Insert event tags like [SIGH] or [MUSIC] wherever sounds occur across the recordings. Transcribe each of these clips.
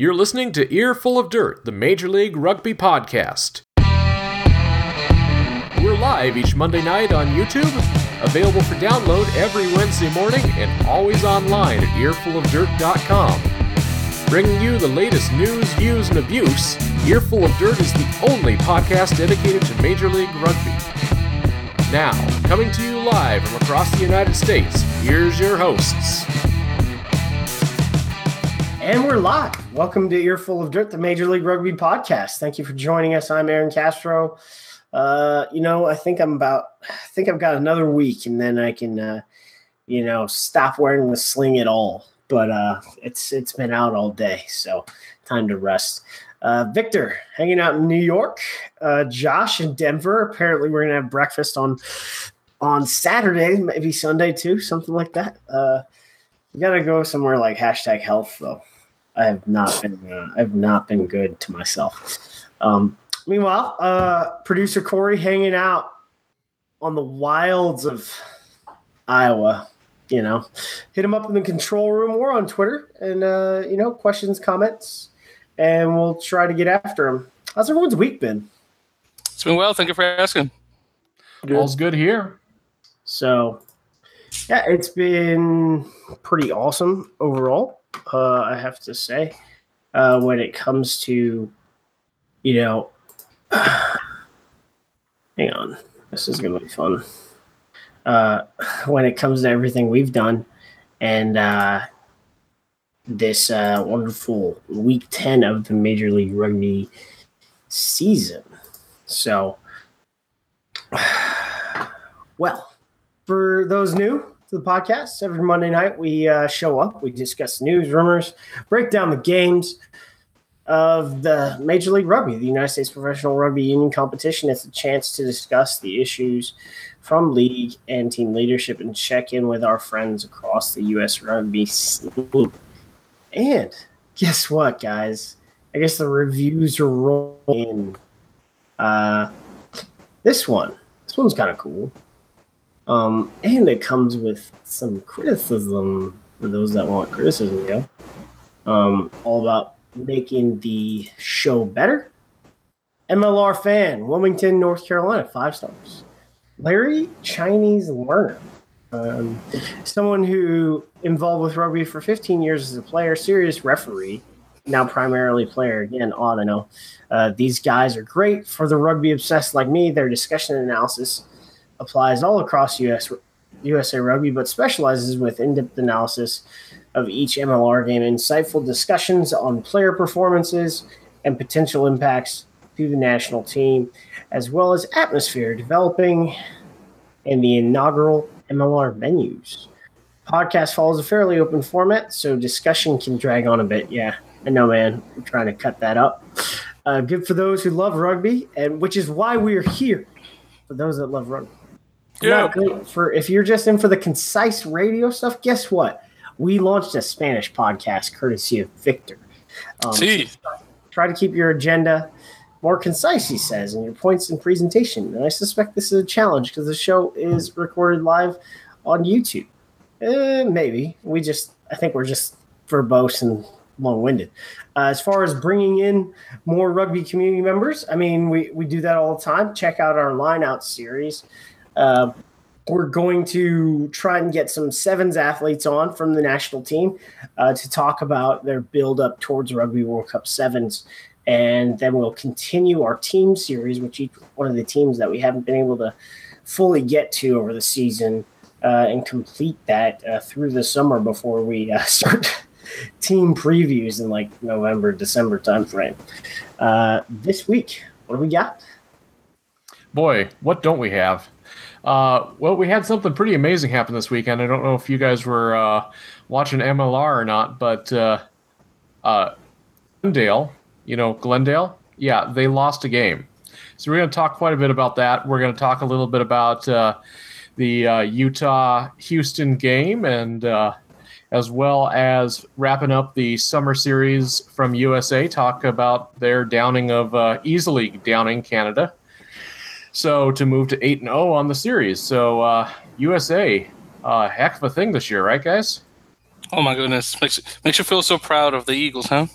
You're listening to Earful of Dirt, the Major League Rugby podcast. We're live each Monday night on YouTube, available for download every Wednesday morning, and always online at earfulofdirt.com. Bringing you the latest news, views, and abuse, Earful of Dirt is the only podcast dedicated to Major League Rugby. Now, coming to you live from across the United States, here's your hosts. And we're live. Welcome to Earful of Dirt, the Major League Rugby podcast. Thank you for joining us. I'm Aaron Castro. Uh, you know, I think I'm about, I think I've got another week and then I can, uh, you know, stop wearing the sling at all. But uh, it's it's been out all day, so time to rest. Uh, Victor hanging out in New York. Uh, Josh in Denver. Apparently, we're gonna have breakfast on on Saturday, maybe Sunday too, something like that. Uh, you gotta go somewhere like hashtag health though. I have not been uh, I've not been good to myself. Um, meanwhile, uh, producer Corey hanging out on the wilds of Iowa. You know, hit him up in the control room or on Twitter, and uh, you know, questions, comments, and we'll try to get after him. How's everyone's week been? It's been well. Thank you for asking. Good. All's good here. So, yeah, it's been pretty awesome overall uh, I have to say, uh, when it comes to, you know, [SIGHS] hang on, this is gonna be fun. Uh, when it comes to everything we've done, and uh, this uh, wonderful week ten of the Major League Rugby season, so. [SIGHS] Well, for those new, to the podcast. Every Monday night, we uh, show up, we discuss news, rumors, break down the games of the Major League Rugby, the United States Professional Rugby Union competition. It's a chance to discuss the issues from league and team leadership and check in with our friends across the U.S. rugby. And guess what, guys? I guess the reviews are rolling. Uh, this one, this one's kind of cool. Um, and it comes with some criticism for those that want criticism, yeah. Um, all about making the show better. MLR fan, Wilmington, North Carolina, five stars. Larry Chinese Learner, um, someone who involved with rugby for 15 years as a player, serious referee, now primarily player. Again, odd, I know. Uh, these guys are great for the rugby obsessed like me. Their discussion and analysis applies all across US USA Rugby, but specializes with in-depth analysis of each MLR game, insightful discussions on player performances and potential impacts to the national team, as well as atmosphere developing in the inaugural MLR venues. Podcast follows a fairly open format, so discussion can drag on a bit. Yeah, I know, man. I'm trying to cut that up. Uh, good for those who love rugby, and which is why we're here for those that love rugby. Yeah. For if you're just in for the concise radio stuff, guess what? We launched a Spanish podcast courtesy of Victor. Um, See. So try to keep your agenda more concise, he says, and your points in presentation. And I suspect this is a challenge because the show is recorded live on YouTube. Eh, maybe we just, I think we're just verbose and long-winded. Uh, as far as bringing in more rugby community members, I mean, we we do that all the time. Check out our line out series. Uh, we're going to try and get some sevens athletes on from the national team uh, to talk about their build up towards Rugby World Cup sevens. And then we'll continue our team series, which each one of the teams that we haven't been able to fully get to over the season uh, and complete that uh, through the summer before we uh, [LAUGHS] start team previews in like November, December timeframe. Uh, this week, what do we got? Boy, what don't we have? Uh, well, we had something pretty amazing happen this weekend. I don't know if you guys were uh, watching MLR or not, but uh, uh, Glendale, you know, Glendale, yeah, they lost a game. So we're going to talk quite a bit about that. We're going to talk a little bit about uh, the Utah Houston game and as well as wrapping up the summer series from USA, talk about their downing of easily downing Canada so to move to eight and zero oh on the series. So uh, USA, uh, heck of a thing this year, right, guys? Oh my goodness, makes makes you feel so proud of the Eagles, huh?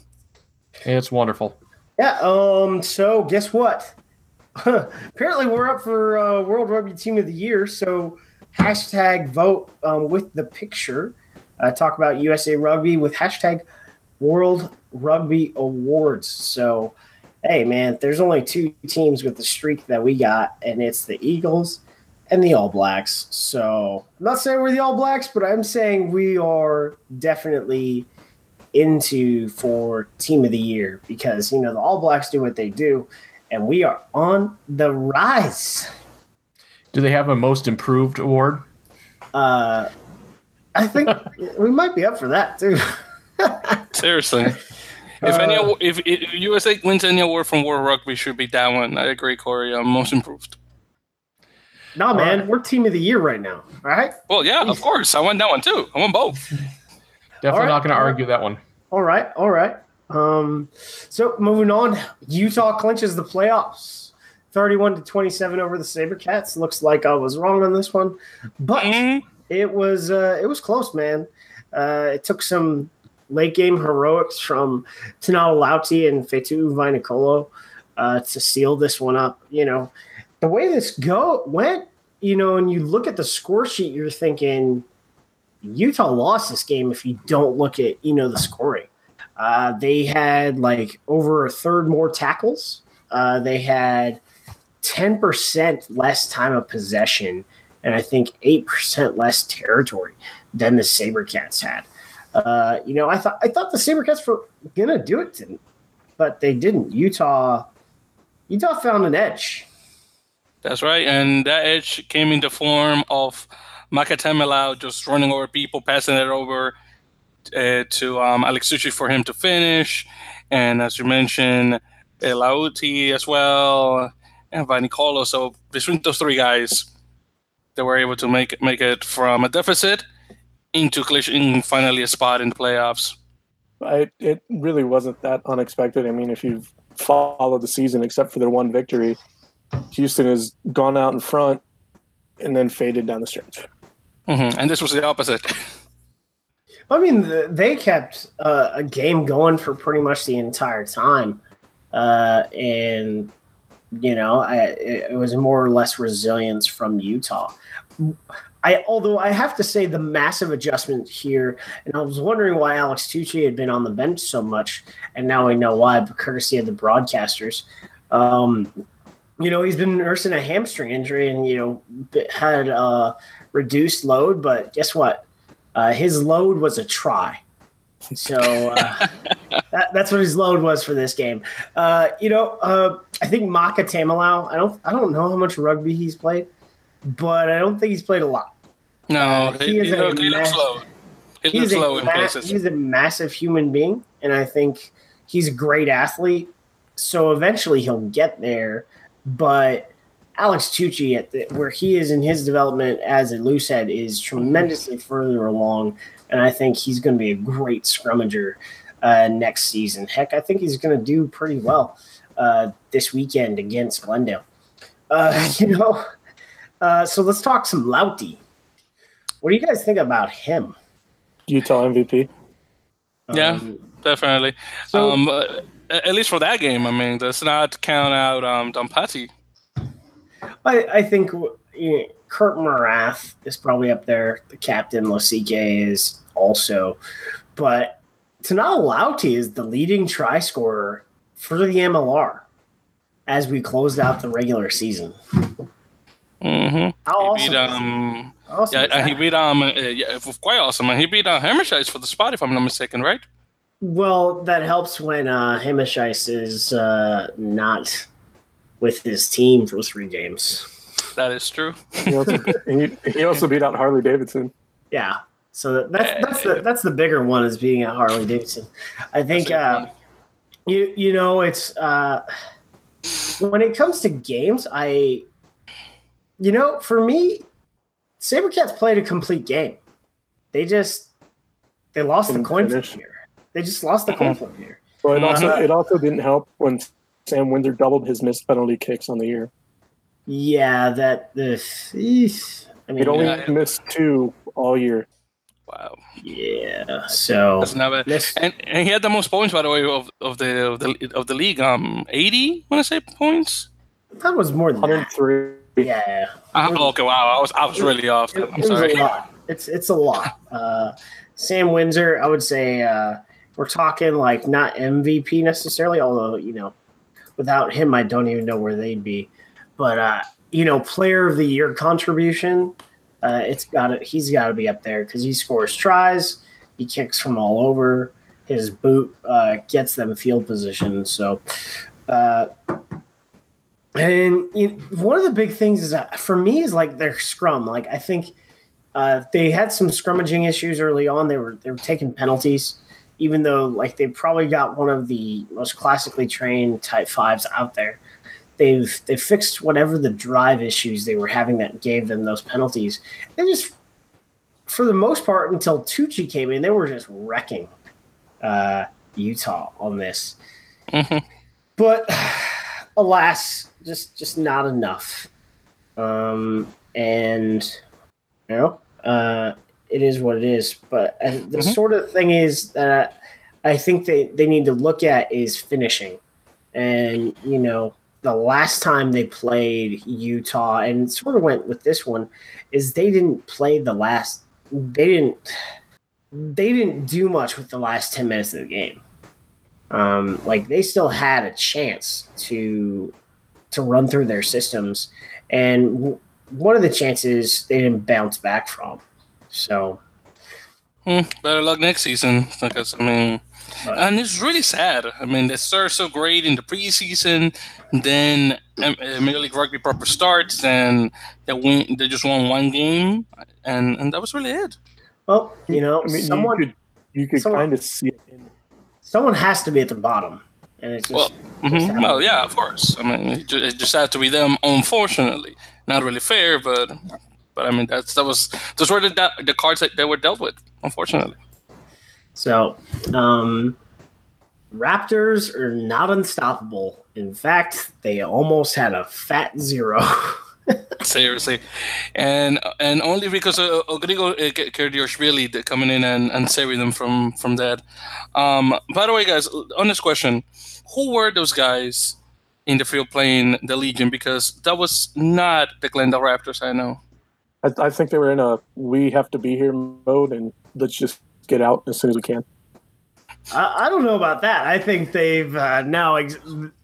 It's wonderful. Yeah. Um. So guess what? [LAUGHS] Apparently, we're up for uh, World Rugby Team of the Year. So hashtag vote um, with the picture. Uh, talk about USA Rugby with hashtag World Rugby Awards. So, hey, man, there's only two teams with the streak that we got, and it's the Eagles and the All Blacks. So, I'm not saying we're the All Blacks, but I'm saying we are definitely into for Team of the Year because, you know, the All Blacks do what they do, and we are on the rise. Do they have a most improved award? Uh, I think [LAUGHS] we might be up for that too. [LAUGHS] Seriously. If any awa- if, if USA wins any award from World Rugby, should be that one. I agree, Corey. Um, most improved. no, man, we're team of the year right now. All right, Well, yeah, of course. I won that one too. I won both. Definitely All right, not going to argue that one. all right, all right. Um, so moving on, Utah clinches the playoffs, thirty-one to twenty-seven over the SaberCats. Looks like I was wrong on this one, but Mhm. it was uh, it was close, man. Uh, it took some late game heroics from Tanao Lauti and Fetu Vainikolo uh, to seal this one up. You know, the way this go went, you know, and you look at the score sheet, you're thinking Utah lost this game if you don't look at you know the scoring. Uh, they had like over a third more tackles. Uh, they had ten percent less time of possession, and I think eight percent less territory than the SaberCats had. Uh, you know, I thought I thought the SaberCats were gonna do it, to, but they didn't. Utah, Utah found an edge. That's right. And that edge came in the form of Makatemelau just running over people, passing it over uh, to um, Alex Tucci for him to finish. And as you mentioned, uh, Lauti as well, and Vainikolo. So between those three guys, they were able to make make it from a deficit into clinching finally a spot in the playoffs. I, it really wasn't that unexpected. I mean, if you've followed the season, except for their one victory, Houston has gone out in front and then faded down the stretch. hmm And this was the opposite. I mean, the, they kept uh, a game going for pretty much the entire time, uh, and you know, I, it, it was more or less resilience from Utah. I although I have to say the massive adjustment here, and I was wondering why Alex Tucci had been on the bench so much, and now I know why, courtesy of the broadcasters. Um, you know, he's been nursing a hamstring injury, and you know, had a reduced load, but guess what? Uh, his load was a try. So uh, [LAUGHS] that, that's what his load was for this game. Uh, you know, uh, I think Maka Tamalau. I don't. I don't know how much rugby he's played, but I don't think he's played a lot. No, Uh, he, he is he, a looked, he slow. He He's slow in ma- places. he's a massive human being, and I think he's a great athlete. So eventually he'll get there. But Alex Tucci, at the, where he is in his development as a loosehead, is tremendously further along, and I think he's going to be a great scrummager uh, next season. Heck, I think he's going to do pretty well uh, this weekend against Glendale. Uh, [LAUGHS] you know, uh, so let's talk some Louty. What do you guys think about him? Utah MVP. Yeah. Um, Definitely. So- um, uh, at least for that game, I mean, let's not count out um, Dompati. I, I think you know, Kurt Morath is probably up there. The captain Losique is also, but Tanal Lauti is the leading try scorer for the MLR as we closed out the regular season. Mm-hmm. How He awesome! beat um, awesome yeah, is and he beat um, uh, yeah, quite awesome. And he beat uh, Hammershice for the spot, if I'm not mistaken, right? well, that helps when uh, Hamish is uh, not with his team for three games. That is true. He also, he, he also beat out Harley Davidson. Yeah. So that- that's that's the that's the bigger one is being at Harley Davidson. I think uh, you you know it's uh, when it comes to games, I you know for me, SaberCats played a complete game. They just they lost the Couldn't coin flip here. They just lost the coin flip here. Well, it also Uh-huh. it also didn't help when Sam Windsor doubled his missed penalty kicks on the year. Yeah, that this. eesh. I mean, He'd only Yeah. missed two all year. Wow. Yeah. So That's not bad. this, And, and he had the most points, by the way, of, of the of the of the league. Um, eighty. Want to say points? that was more than that. 103. Yeah. Uh, okay, wow. I was I was really off. It, I'm sorry. a. It's it's a lot. Uh, Sam Windsor, I would say uh, we're talking like not MVP necessarily, although you know, without him, I don't even know where they'd be. But uh, you know, Player of the Year contribution, uh, it's got to he's got to be up there because he scores tries, he kicks from all over, his boot uh, gets them field position. So. And you one of the big things is that for me is like their scrum. Like I think uh, they had some scrummaging issues early on. They were they were taking penalties, even though like they probably got one of the most classically trained type fives out there. They've they fixed whatever the drive issues they were having that gave them those penalties. They just for the most part until Tucci came in, they were just wrecking uh, Utah on this. Mhm. But [SIGHS] alas, just just not enough. Um, and you know, uh, it is what it is. But uh, the Mhm. sort of thing is that I think they, they need to look at is finishing. And, you know, the last time they played Utah, and sort of went with this one, is they didn't play the last, they didn't, they didn't do much with the last 10 minutes of the game. Um, like they still had a chance to to run through their systems, and w- one of the chances they didn't bounce back from. So Hmm, better luck next season, because I mean, Right. and it's really sad. I mean, they started so great in the preseason, then Major League Rugby proper starts, and they win. They just won one game, and and that was really it. well, you know, I mean, someone you could, you could someone- kind of see it. In, someone has to be at the bottom, and it's just Well, just hmm Well, yeah, of course. I mean, it ju- it just had to be them. Unfortunately, not really fair, but but I mean, that's that was those were the the cards that they were dealt with. Unfortunately. So, um, Raptors are not unstoppable. In fact, they almost had a fat zero. [LAUGHS] Seriously, and and only because uh, Rodrigo uh, Kardioshvili coming in and, and saving them from from that. Um, by the way, guys, on this question, who were those guys in the field playing the Legion? Because that was not the Glendale Raptors. I know. I, I think they were in a we have to be here mode, and let's just get out as soon as we can. I, I don't know about that. I think they've uh, now ex-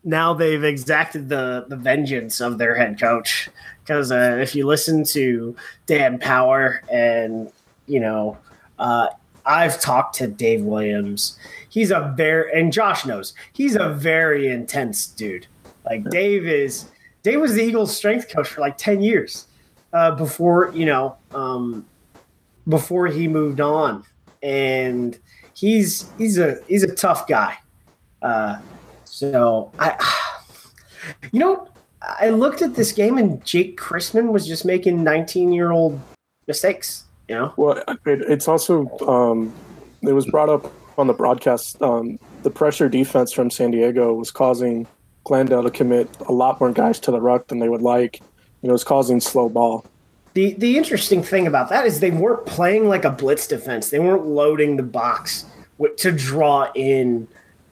now they've exacted the the vengeance of their head coach because uh, if you listen to Dan Power and you know uh, I've talked to Dave Williams. He's a very and Josh knows he's a very intense dude. Like Dave is Dave was the Eagles strength coach for like ten years uh, before you know um, before he moved on and he's he's a he's a tough guy. Uh, so I, [SIGHS] you know, I looked at this game and Jake Chrisman was just making 19 year old mistakes. You know, Well, it, it's also um, it was brought up on the broadcast. Um, the pressure defense from San Diego was causing Glendale to commit a lot more guys to the ruck than they would like. You know, it's causing slow ball. the the interesting thing about that is they weren't playing like a blitz defense. They weren't loading the box to draw in.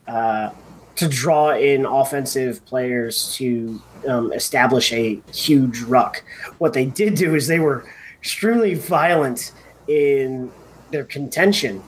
Uh, to draw in offensive players to um, establish a huge ruck. What they did do is they were extremely violent in their contention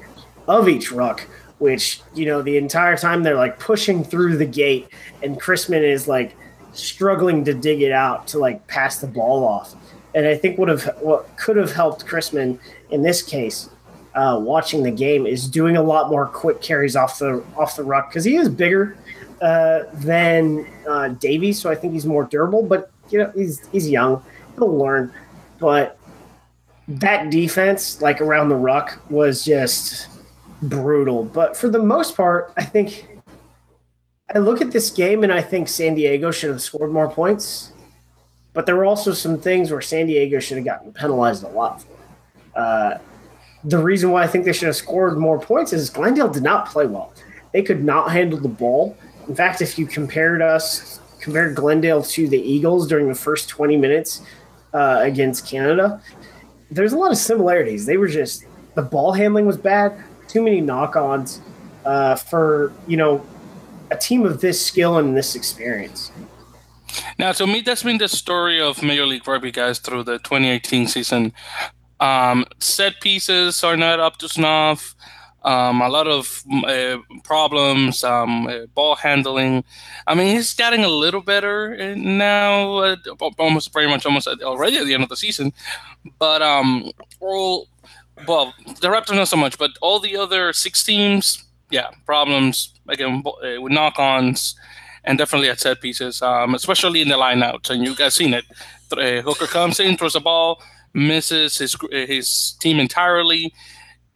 of each ruck, which, you know, the entire time they're like pushing through the gate, and Chrisman is like struggling to dig it out to like pass the ball off. And I think would have what could have helped Chrisman in this case, uh, watching the game, is doing a lot more quick carries off the off the ruck because he is bigger uh, than uh, Davies, so I think he's more durable. But you know, he's he's young; he'll learn. But that defense, like around the ruck, was just brutal. But for the most part, I think I look at this game and I think San Diego should have scored more points. But there were also some things where San Diego should have gotten penalized a lot for. Uh, the reason why I think they should have scored more points is Glendale did not play well. They could not handle the ball. In fact, if you compared us, compared Glendale to the Eagles during the first 20 minutes uh, against Canada, there's a lot of similarities. They were just the ball handling was bad. Too many knock-ons uh, for you know a team of this skill and this experience. Now, to me, that's been the story of Major League Rugby guys through the 2018 season. Um, set pieces are not up to snuff. Um, a lot of uh, problems, um, uh, ball handling. I mean, he's getting a little better now, uh, almost pretty much almost already at the end of the season. But um, all well, the Raptors not so much, but all the other six teams, yeah, problems again uh, with knock-ons and definitely at set pieces, um, especially in the lineouts. And you guys seen it. Uh, Hooker comes in, throws the ball, misses his his team entirely,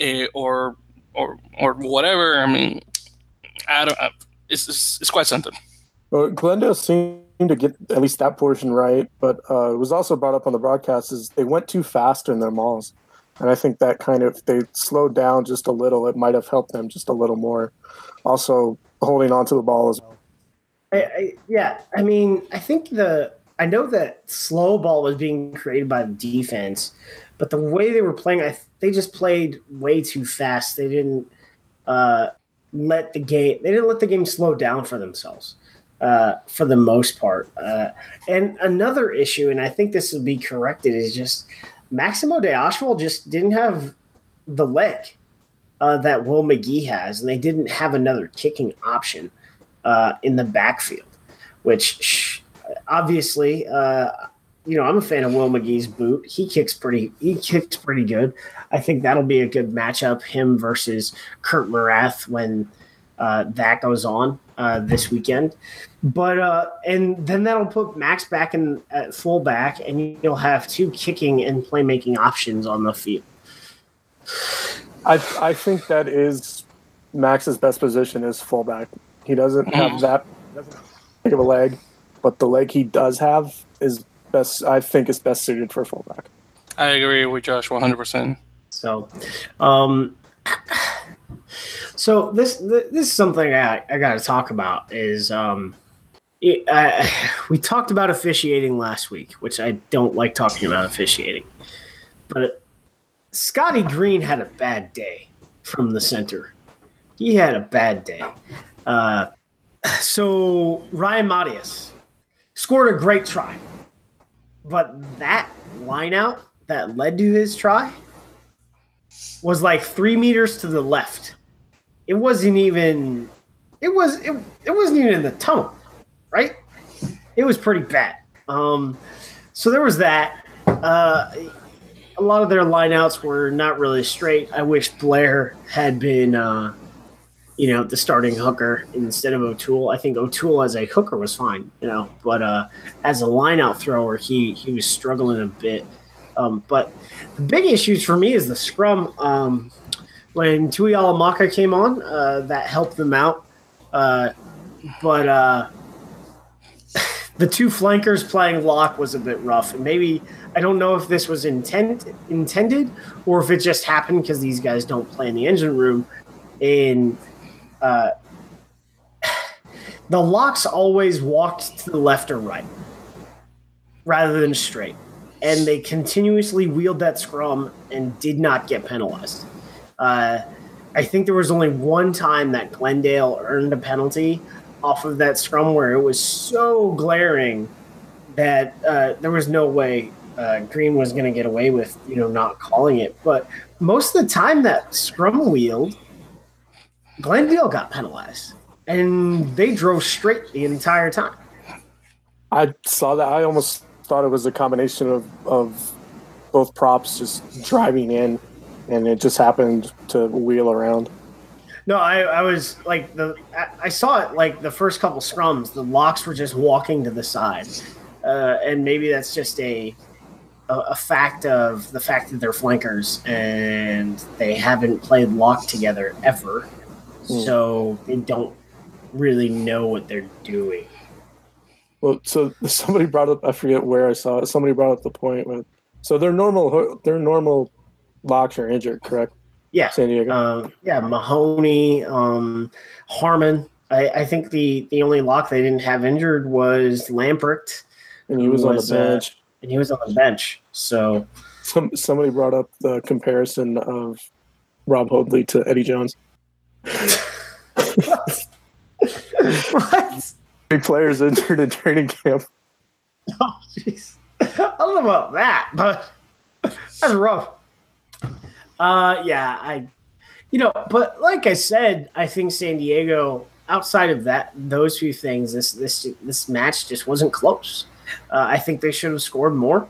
uh, or or or whatever. I mean, I don't. It's, it's, it's quite something. Well, Glendale seemed to get at least that portion right, but uh, it was also brought up on the broadcast is they went too fast in their mauls, and I think that kind of they slowed down just a little. It might have helped them just a little more. Also, holding onto the ball as well. I, I, yeah, I mean, I think the I know that slow ball was being created by the defense, but the way they were playing, I they just played way too fast. They didn't uh, let the game. They didn't let the game slow down for themselves. Uh, for the most part. Uh, and another issue, and I think this will be corrected, is just Maximo de Achaval just didn't have the leg uh, that Will Magie has, and they didn't have another kicking option uh, in the backfield, which obviously, uh, you know, I'm a fan of Will Magie's boot. He kicks pretty. He kicks pretty good. I think that'll be a good matchup. Him versus Kurt Morath when uh, that goes on uh, this weekend. But uh, and then that'll put Max back in at fullback, and you'll have two kicking and playmaking options on the field. I I think that is Max's best position is fullback. He doesn't have that big of a leg, but the leg he does have is best. I think is best suited for fullback. I agree with Josh 100. percent So, um, so this this is something I I got to talk about is um it, uh, we talked about officiating last week, which I don't like talking about officiating, but Scotty Green had a bad day from the center. He had a bad day. Uh, so Ryan Matyas scored a great try, but that line out that led to his try was like three meters to the left. It wasn't even. It was. It, it wasn't even in the tunnel right? It was pretty bad. Um, so there was that. Uh, a lot of their lineouts were not really straight. I wish Blair had been, uh, you know, the starting hooker instead of O'Toole. I think O'Toole as a hooker was fine, you know, but uh, as a lineout thrower, he he was struggling a bit. Um, but the big issues for me is the scrum. Um, when Tuihalamaka came on, uh, that helped them out. Uh, but uh, [LAUGHS] the two flankers playing lock was a bit rough. And maybe I don't know if this was intent intended or if it just happened because these guys don't play in the engine room. And uh, [SIGHS] the locks always walked to the left or right rather than straight. And they continuously wheeled that scrum and did not get penalized. Uh, I think there was only one time that Glendale earned a penalty off of that scrum where it was so glaring that uh, there was no way uh, Green was going to get away with you know not calling it. But most of the time that scrum wheeled, Glendale got penalized, and they drove straight the entire time. I saw that. I almost thought it was a combination of, of both props just driving in, and it just happened to wheel around. No, I, I was like the I saw it like the first couple scrums. The locks were just walking to the side, uh, and maybe that's just a, a, a fact of the fact that they're flankers and they haven't played lock together ever, mm. so they don't really know what they're doing. Well, so [LAUGHS] somebody brought up I forget where I saw it. Somebody brought up the point with so their normal their normal locks are injured, correct? Yeah, San Diego. Uh, yeah, Mahoney, um, Harmon. I, I, think the the only lock they didn't have injured was Lamprecht, and he was, was on the uh, bench. Uh, and he was on the bench. So Some, somebody brought up the comparison of Rob Hoadley to Eddie Jones. What? [LAUGHS] Big players entered in training camp. Oh, jeez. I don't know about that, but that's rough. Uh, yeah, I, you know, but like I said, I think San Diego, outside of that, those few things, this this this match just wasn't close. Uh, I think they should have scored more,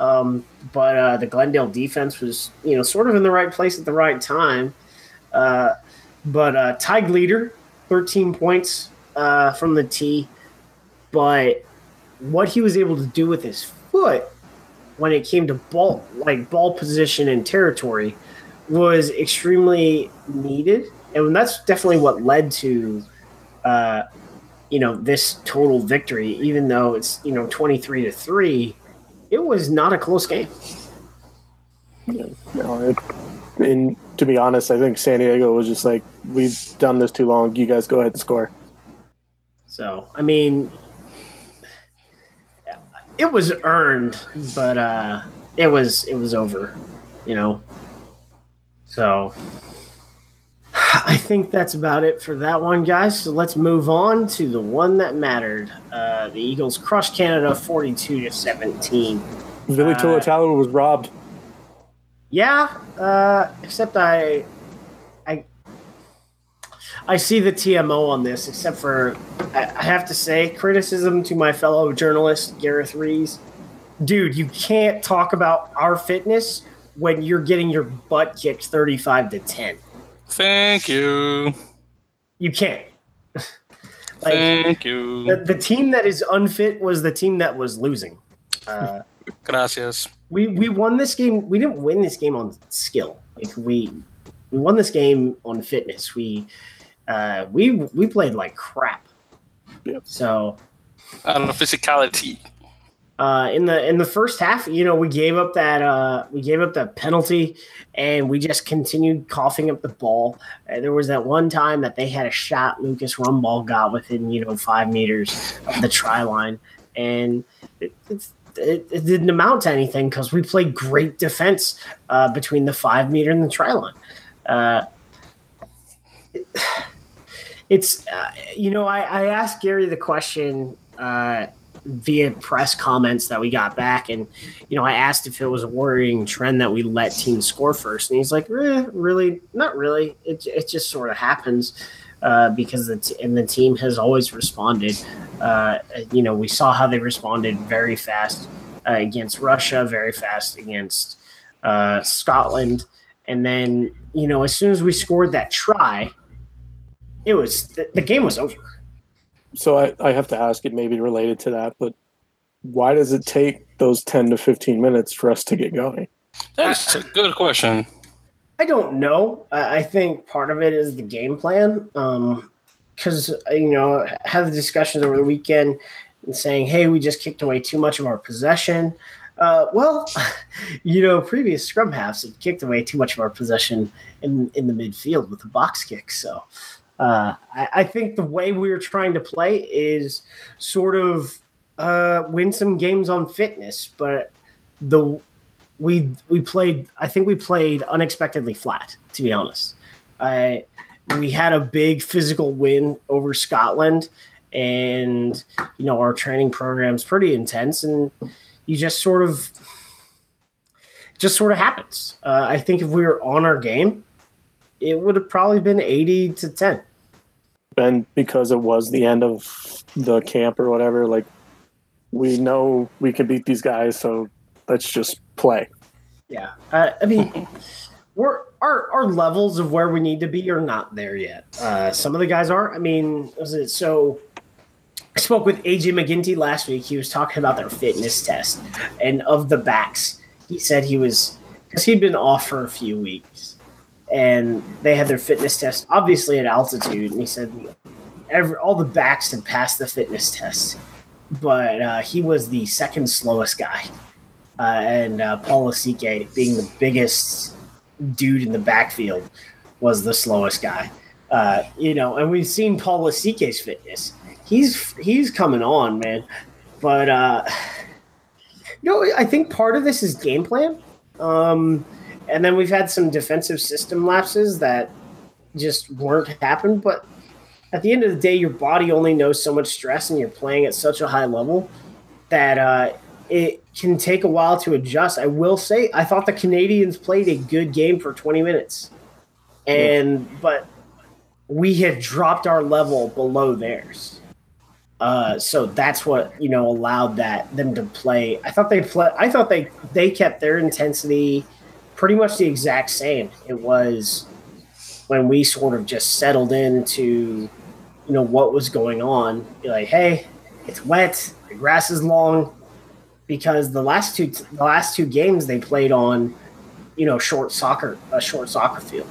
um, but uh, the Glendale defense was, you know, sort of in the right place at the right time. Uh, but uh, Ty Leader, thirteen points uh, from the tee, but what he was able to do with his foot when it came to ball like ball position and territory was extremely needed. And that's definitely what led to uh you know this total victory. Even though it's you know 23 to 3 it was not a close game. Know, it, to be honest, I think San Diego was just like, we've done this too long. You guys go ahead and score. so i mean it was earned but uh it was it was over you know so I think that's about it for that one, guys. So let's move on to the one that mattered. Uh, the Eagles crushed Canada 42 to 17. Vili Uh, Tulatalo was robbed. Yeah, uh, except I, I, I see the TMO on this. Except for, I, I have to say, criticism to my fellow journalist Gareth Rees, dude, you can't talk about our fitness when you're getting your butt kicked 35 to 10. Thank you. You can't. [LAUGHS] like Thank you. the, the team that is unfit was the team that was losing. Uh, Gracias. We we won this game. We didn't win this game on skill. Like we we won this game on fitness. We uh, we we played like crap. Yep. So Out of physicality. uh, in the in the first half, you know, we gave up that uh, we gave up that penalty, and we just continued coughing up the ball. Uh, there was that one time that they had a shot Lucas Rumball got within you know five meters of the try line, and it, it's, it, it didn't amount to anything because we played great defense uh, between the five meter and the try line. Uh, it- it's uh, you know I, I asked Gary the question. Uh, via press comments that we got back and you know i asked if it was a worrying trend that we let teams score first and he's like eh, really not really it, it just sort of happens uh, because the t- and the team has always responded uh, you know we saw how they responded very fast uh, against russia very fast against uh, scotland and then you know as soon as we scored that try it was the, the game was over So I, I have to ask it maybe related to that, but why does it take those 10 to 15 minutes for us to get going? That's a good question. I don't know. I I think part of it is the game plan. Because, you know, I had the discussions over the weekend and saying, hey, we just kicked away too much of our possession. Uh, well, [LAUGHS] you know, previous scrum halves had kicked away too much of our possession in, in the midfield with the box kick. So uh, I, I think the way we're trying to play is sort of uh, win some games on fitness, but the we we played I think we played unexpectedly flat, to be honest. I we had a big physical win over Scotland and you know our training program's pretty intense and you just sort of just sort of happens. Uh, I think if we were on our game, it would have probably been 80 to 10. And because it was the end of the camp or whatever, like we know we can beat these guys, so let's just play. Yeah, uh, I mean, [LAUGHS] we're our our levels of where we need to be are not there yet. Uh, some of the guys are. I mean, was it so? I spoke with AJ McGinty last week. He was talking about their fitness test, and of the backs, he said he was because he'd been off for a few weeks, and they had their fitness test, obviously at altitude. And he said every all the backs had passed the fitness test, but uh, he was the second slowest guy uh, and uh, Paul being the biggest dude in the backfield was the slowest guy. Uh, you know, and we've seen Paul Lasike's fitness. He's he's coming on, man. But uh, you know, I think part of this is game plan. Um, and then we've had some defensive system lapses that just weren't happened. But at the end of the day, your body only knows so much stress, and you're playing at such a high level that uh, it can take a while to adjust. I will say, I thought the Canadians played a good game for 20 minutes, and but we had dropped our level below theirs. Uh, so that's what you know allowed that them to play. I thought they play. I thought they they kept their intensity pretty much the exact same. It was when we sort of just settled into you know what was going on. Be like, hey, it's wet. The grass is long because the last two the last two games they played on you know short soccer a short soccer field.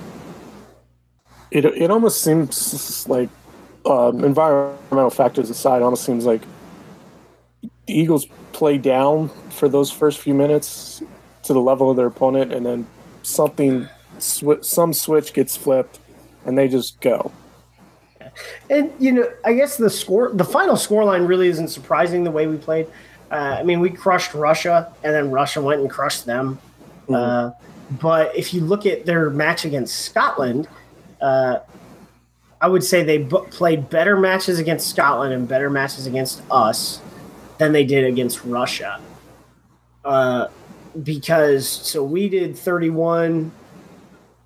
It it almost seems like um, environmental factors aside, it almost seems like the Eagles play down for those first few minutes to the level of their opponent, and then something, sw- some switch gets flipped, and they just go. And you know, I guess the score, the final score line really isn't surprising the way we played. Uh, I mean, we crushed Russia, and then Russia went and crushed them. Mm-hmm. Uh, but if you look at their match against Scotland, uh, I would say they b- played better matches against Scotland and better matches against us than they did against Russia. Uh, because so we did 31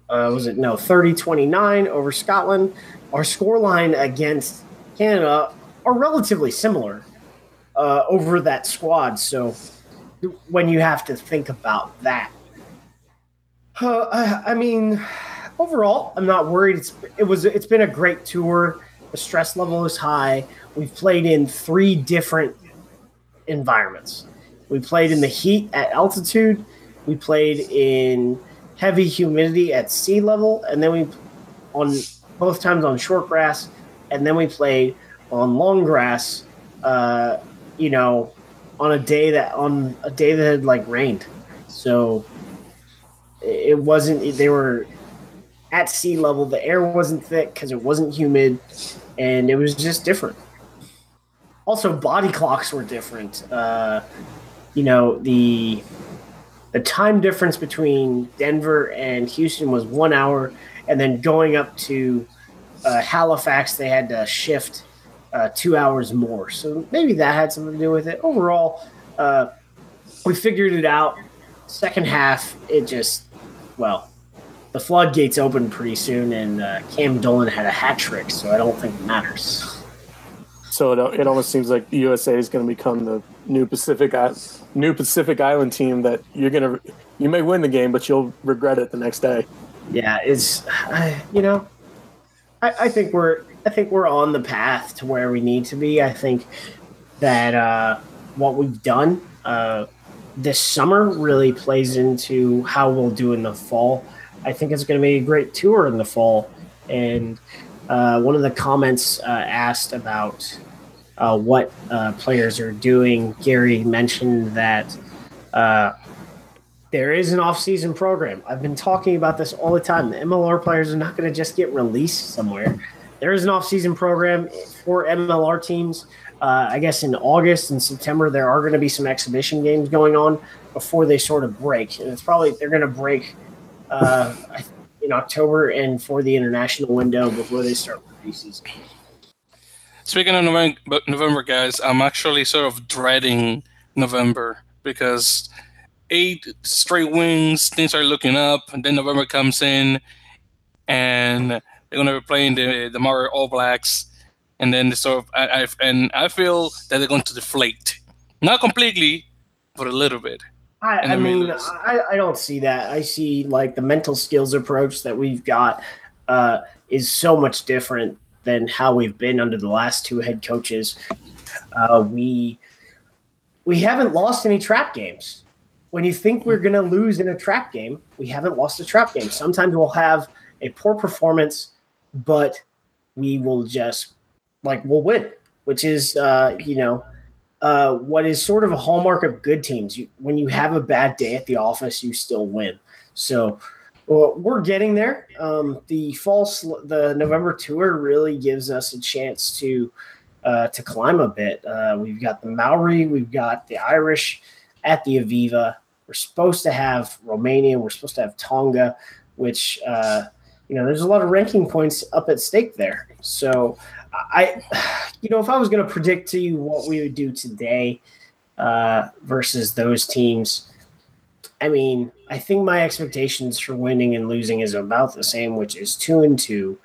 uh, was it no 30 29 over Scotland. Our score line against Canada are relatively similar uh, over that squad. So when you have to think about that, uh, I, I mean, overall, I'm not worried. It's it was it's been a great tour. The stress level is high. We've played in three different environments. We played in the heat at altitude. We played in heavy humidity at sea level, and then we on both times on short grass, and then we played on long grass. Uh, you know, on a day that on a day that had like rained, so it wasn't. They were at sea level. The air wasn't thick because it wasn't humid, and it was just different. Also, body clocks were different. Uh, you know the the time difference between Denver and Houston was one hour, and then going up to uh, Halifax, they had to shift uh, two hours more. So maybe that had something to do with it. Overall, uh, we figured it out. Second half, it just well, the floodgates opened pretty soon, and uh, Cam Dolan had a hat trick, so I don't think it matters. So it, it almost seems like the USA is going to become the new Pacific new Pacific Island team that you're gonna you may win the game, but you'll regret it the next day. Yeah, it's [SIGHS] you know, I, I think we're I think we're on the path to where we need to be. I think that uh, what we've done uh, this summer really plays into how we'll do in the fall. I think it's going to be a great tour in the fall. And uh, one of the comments uh, asked about uh, what uh, players are doing. Gary mentioned that there is an off-season program. I've been talking about this all the time. The MLR players are not going to just get released somewhere. There is an off-season program for MLR teams. Uh, I guess in August and September there are going to be some exhibition games going on before they sort of break, and it's probably they're going to break uh, in October and for the international window before they start preseason. Speaking of November, November, guys, I'm actually sort of dreading November because eight straight wins, things are looking up, and then November comes in, and they're going to be playing the the Maori All Blacks, and then they sort of I, I and I feel that they're going to deflate, not completely, but a little bit. I, I mean, I, I don't see that. I see like the mental skills approach that we've got uh, is so much different than how we've been under the last two head coaches. Uh, we we haven't lost any trap games. When you think we're going to lose in a trap game, we haven't lost a trap game. Sometimes we'll have a poor performance, but we will just like we'll win, which is uh, you know uh, what is sort of a hallmark of good teams. You, when you have a bad day at the office, you still win. So well, we're getting there. Um, the false, the November tour really gives us a chance to uh, to climb a bit. Uh, we've got the Maori, we've got the Irish at the Aviva. We're supposed to have Romania. We're supposed to have Tonga, which uh, you know there's a lot of ranking points up at stake there. So I, you know, if I was going to predict to you what we would do today uh, versus those teams, I mean, I think my expectations for winning and losing is about the same, which is two and two.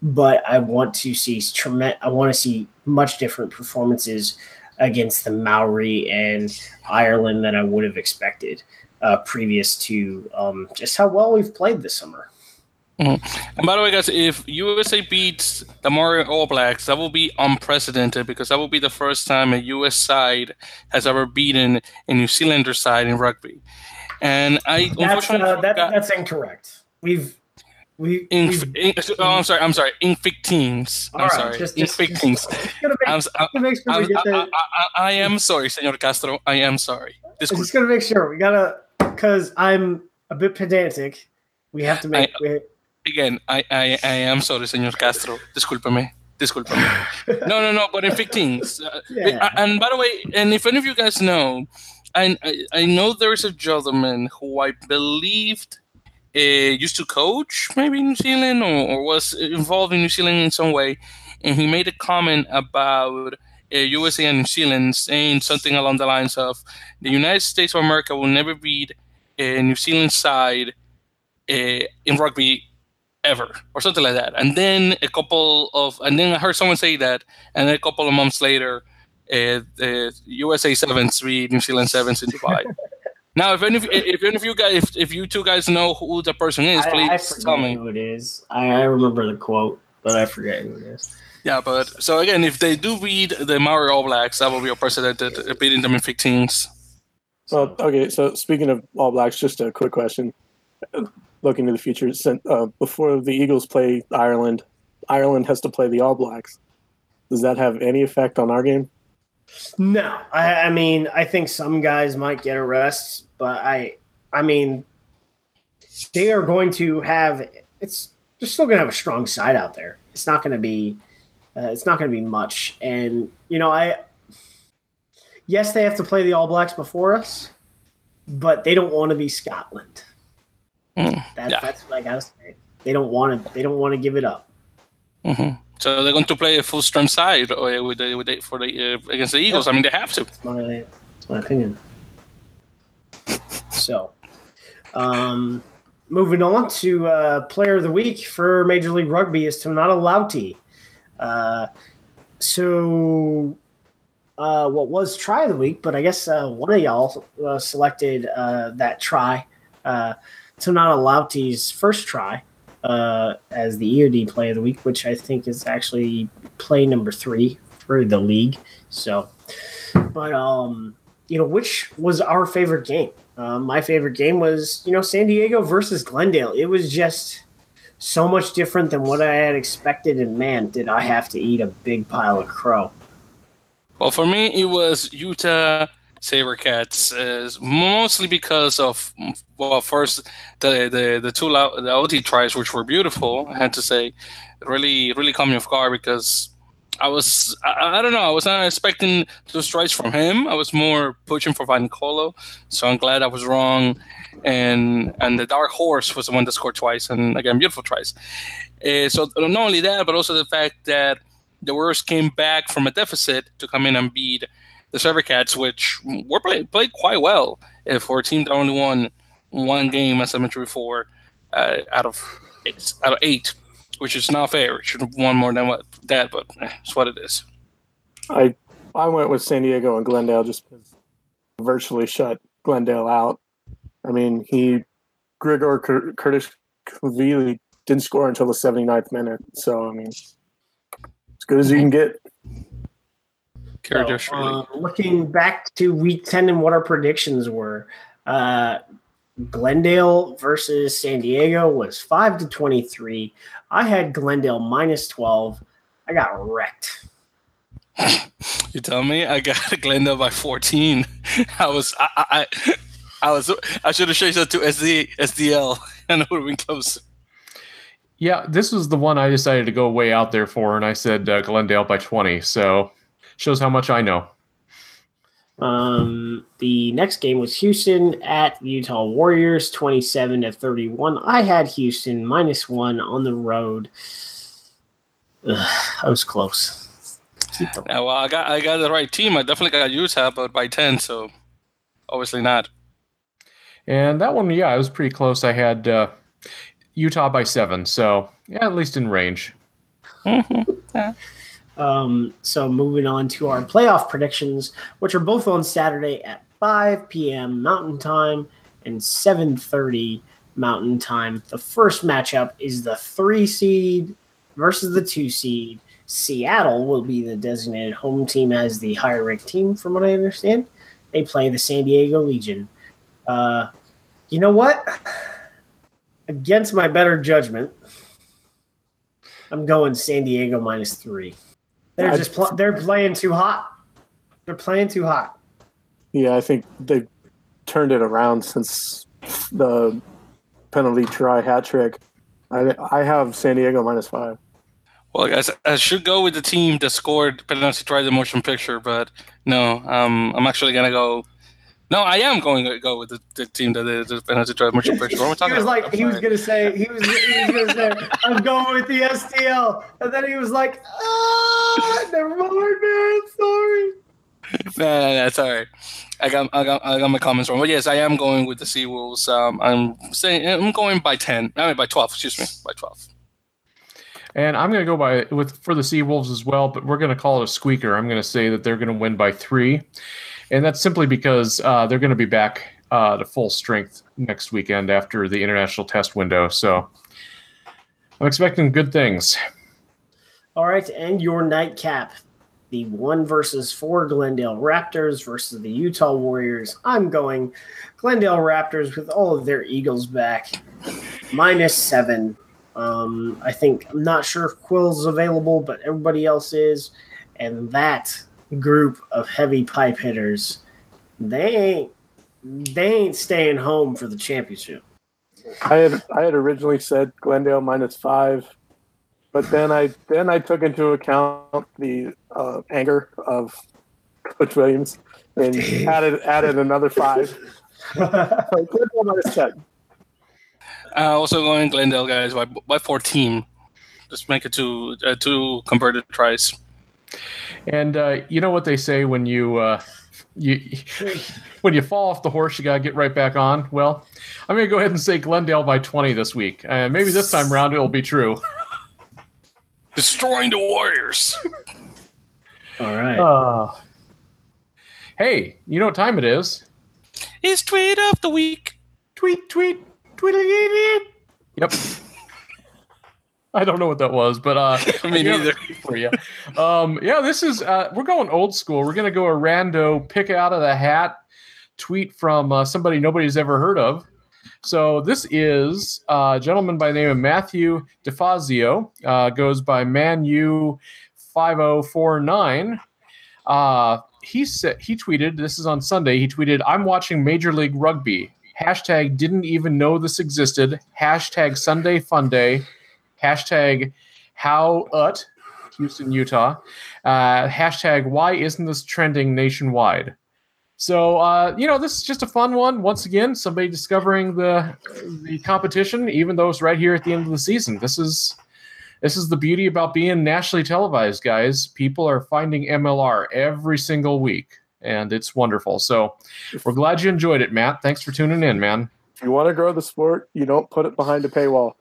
But I want to see tremendous. I want to see much different performances against the Maori and Ireland than I would have expected uh, previous to um, just how well we've played this summer. Mm-hmm. And by the way, guys, if USA beats the Maori All Blacks, that will be unprecedented because that will be the first time a US side has ever beaten a New Zealander side in rugby. And I that's, uh, that, that's incorrect. We've we, in, in, oh, I'm sorry. I'm sorry. Infic teams. I'm right, sorry. Just, teams. I am sorry, Senor Castro. I am sorry. I'm just gonna make sure we gotta because I'm a bit pedantic. We have to make. I, we, again, I, I I am sorry, Senor Castro. Discúlpame. Discúlpame. no, no, no. But in teams. Uh, yeah. And by the way, and if any of you guys know, I, I, I know there's a gentleman who I believed uh, used to coach maybe in New Zealand or, or, was involved in New Zealand in some way, and he made a comment about uh, USA and New Zealand, saying something along the lines of the United States of America will never beat a New Zealand side uh, in rugby ever or something like that. And then a couple of, and then I heard someone say that, and then a couple of months later, uh, uh, USA sevens three, New Zealand sevens in Dubai. [LAUGHS] now, if any of if any of you guys, if, if you two guys know who the person is, please I, I tell me who it is. I, I remember the quote, but I forget who it is. Yeah, but so again, if they do beat the Maori All Blacks, that will be a unprecedented, beating them in 15s. Well, okay. So speaking of All Blacks, just a quick question. Looking to the future, uh, before the Eagles play Ireland, Ireland has to play the All Blacks. Does that have any effect on our game? No, I, I mean, I think some guys might get arrests, but I, I mean, they are going to have. It's they're still going to have a strong side out there. It's not going to be, uh, it's not going to be much. And you know, I, yes, they have to play the All Blacks before us, but they don't want to be Scotland. Mm, that, yeah. That's what I gotta say. They don't want to. They don't want to give it up. Mm-hmm. So they're going to play a full strength side uh, with the, with the, for the uh, against the Eagles. Yeah. I mean, they have to. That's my, that's my opinion. so, um, moving on to uh, player of the week for Major League Rugby is Tonata Lauti. Uh, so, uh, what was try of the week, but I guess uh, one of y'all uh, selected uh, that try. Tonata Lauti's first try uh, as the EOD play of the week, which I think is actually play number three for the league. So, but um, you know, which was our favorite game? Uh, my favorite game was you know San Diego versus Glendale. It was just so much different than what I had expected, and man, did I have to eat a big pile of crow. Well, for me, it was Utah Sabercats is mostly because of well, first the the the two the OT tries, which were beautiful. I had to say, really really me off guard because I was I, I, don't know I was not expecting those tries from him. I was more pushing for Vainikolo, so I'm glad I was wrong. And and the Dark Horse was the one that scored twice, and again beautiful tries. Uh, so not only that, but also the fact that the Warriors came back from a deficit to come in and beat the Sabercats, which were play, played quite well uh, for a team that only won one game, I mentioned before, uh, out of eight, out of eight, which is not fair. It should have won more than what that, but eh, it's what it is. I I went with San Diego and Glendale just because virtually shut Glendale out. I mean, he Grigor Curtis really didn't score until the 79th minute. So I mean, as good as you can get. So, uh, looking back to week 10 and what our predictions were, uh, Glendale versus San Diego was 5 to 23. I had Glendale minus 12. I got wrecked. [LAUGHS] You tell me I got [LAUGHS] Glendale by 14. [LAUGHS] I was I I, I was I should have changed that to SD SDL and it would have been close. Yeah, this was the one I decided to go way out there for, and I said uh, Glendale by 20. So shows how much I know. Um, the next game was Houston at Utah Warriors, 27 to 31. I had Houston minus one on the road. Ugh, I was close. Yeah, well, I got I got the right team. I definitely got Utah, but by ten, so obviously not. And that one, yeah, it was pretty close. I had uh, Utah by seven, so yeah, at least in range. Um, so moving on to our playoff predictions, which are both on Saturday at 5 p.m. Mountain Time and 7:30 Mountain Time. The first matchup is the three seed versus the two seed. Seattle will be the designated home team as the higher ranked team, from what I understand. They play the San Diego Legion. Uh, you know what? [SIGHS] Against my better judgment, I'm going San Diego minus three. They're I- just pl- they're playing too hot. They're playing too hot. Yeah, I think they've turned it around since the penalty try hat trick. I I have San Diego minus five. Well, I I should go with the team that scored penalty try the motion picture, but no, um, I'm actually gonna go. No, I am going to go with the, the team that did the penalty try the motion picture. What am I He talking was about? like he was gonna say he was he was gonna say I'm going with the STL, and then he was like, ah, never mind, man. Sorry. No, no, no, it's all right. I got, I got, I got my comments wrong. But yes, I am going with the Seawolves. Um, I'm saying I'm going by ten. I mean by twelve. Excuse me, by twelve. And I'm going to go by with for the Seawolves as well, but we're going to call it a squeaker. I'm going to say that they're going to win by three, and that's simply because uh, they're going to be back uh, to full strength next weekend after the international test window. So I'm expecting good things. All right, and your nightcap, the one versus four Glendale Raptors versus the Utah Warriors. I'm going Glendale Raptors with all of their Eagles back, minus seven. Um, I think I'm not sure if Quill's available, but everybody else is, and that group of heavy pipe hitters, they ain't they ain't staying home for the championship. I had I had originally said Glendale minus five, but then I then I took into account the uh, anger of Coach Williams and [LAUGHS] added added another five. [LAUGHS] So Glendale minus ten. Uh, also going Glendale guys by by fourteen. Just make it two uh, two converted tries. And uh, you know what they say when you uh, you [LAUGHS] when you fall off the horse, you gotta get right back on. Well, I'm gonna go ahead and say Glendale by 20 this week. Uh, maybe this time around it'll be true. [LAUGHS] Destroying the Warriors. [LAUGHS] All right. Uh, hey, you know what time it is? It's tweet of the week. Tweet, tweet, tweet. Yep. I don't know what that was, but uh, [LAUGHS] Me neither. for you. Um, yeah, this is uh, we're going old school. We're gonna go a rando pick out of the hat tweet from uh, somebody nobody's ever heard of. So this is uh, a gentleman by the name of Matthew DeFazio. Uh, goes by Manu five zero four nine. Uh, he said he tweeted. This is on Sunday. He tweeted, "I'm watching Major League Rugby." Hashtag didn't even know this existed. Hashtag Sunday Fun Day. Hashtag How Ut Houston, Utah. Uh, hashtag Why isn't this trending nationwide? So uh, you know, this is just a fun one. Once again, somebody discovering the the competition, even though it's right here at the end of the season. This is this is the beauty about being nationally televised, guys. People are finding MLR every single week, and it's wonderful. So we're glad you enjoyed it, Matt. Thanks for tuning in, man. If you want to grow the sport, you don't put it behind a paywall.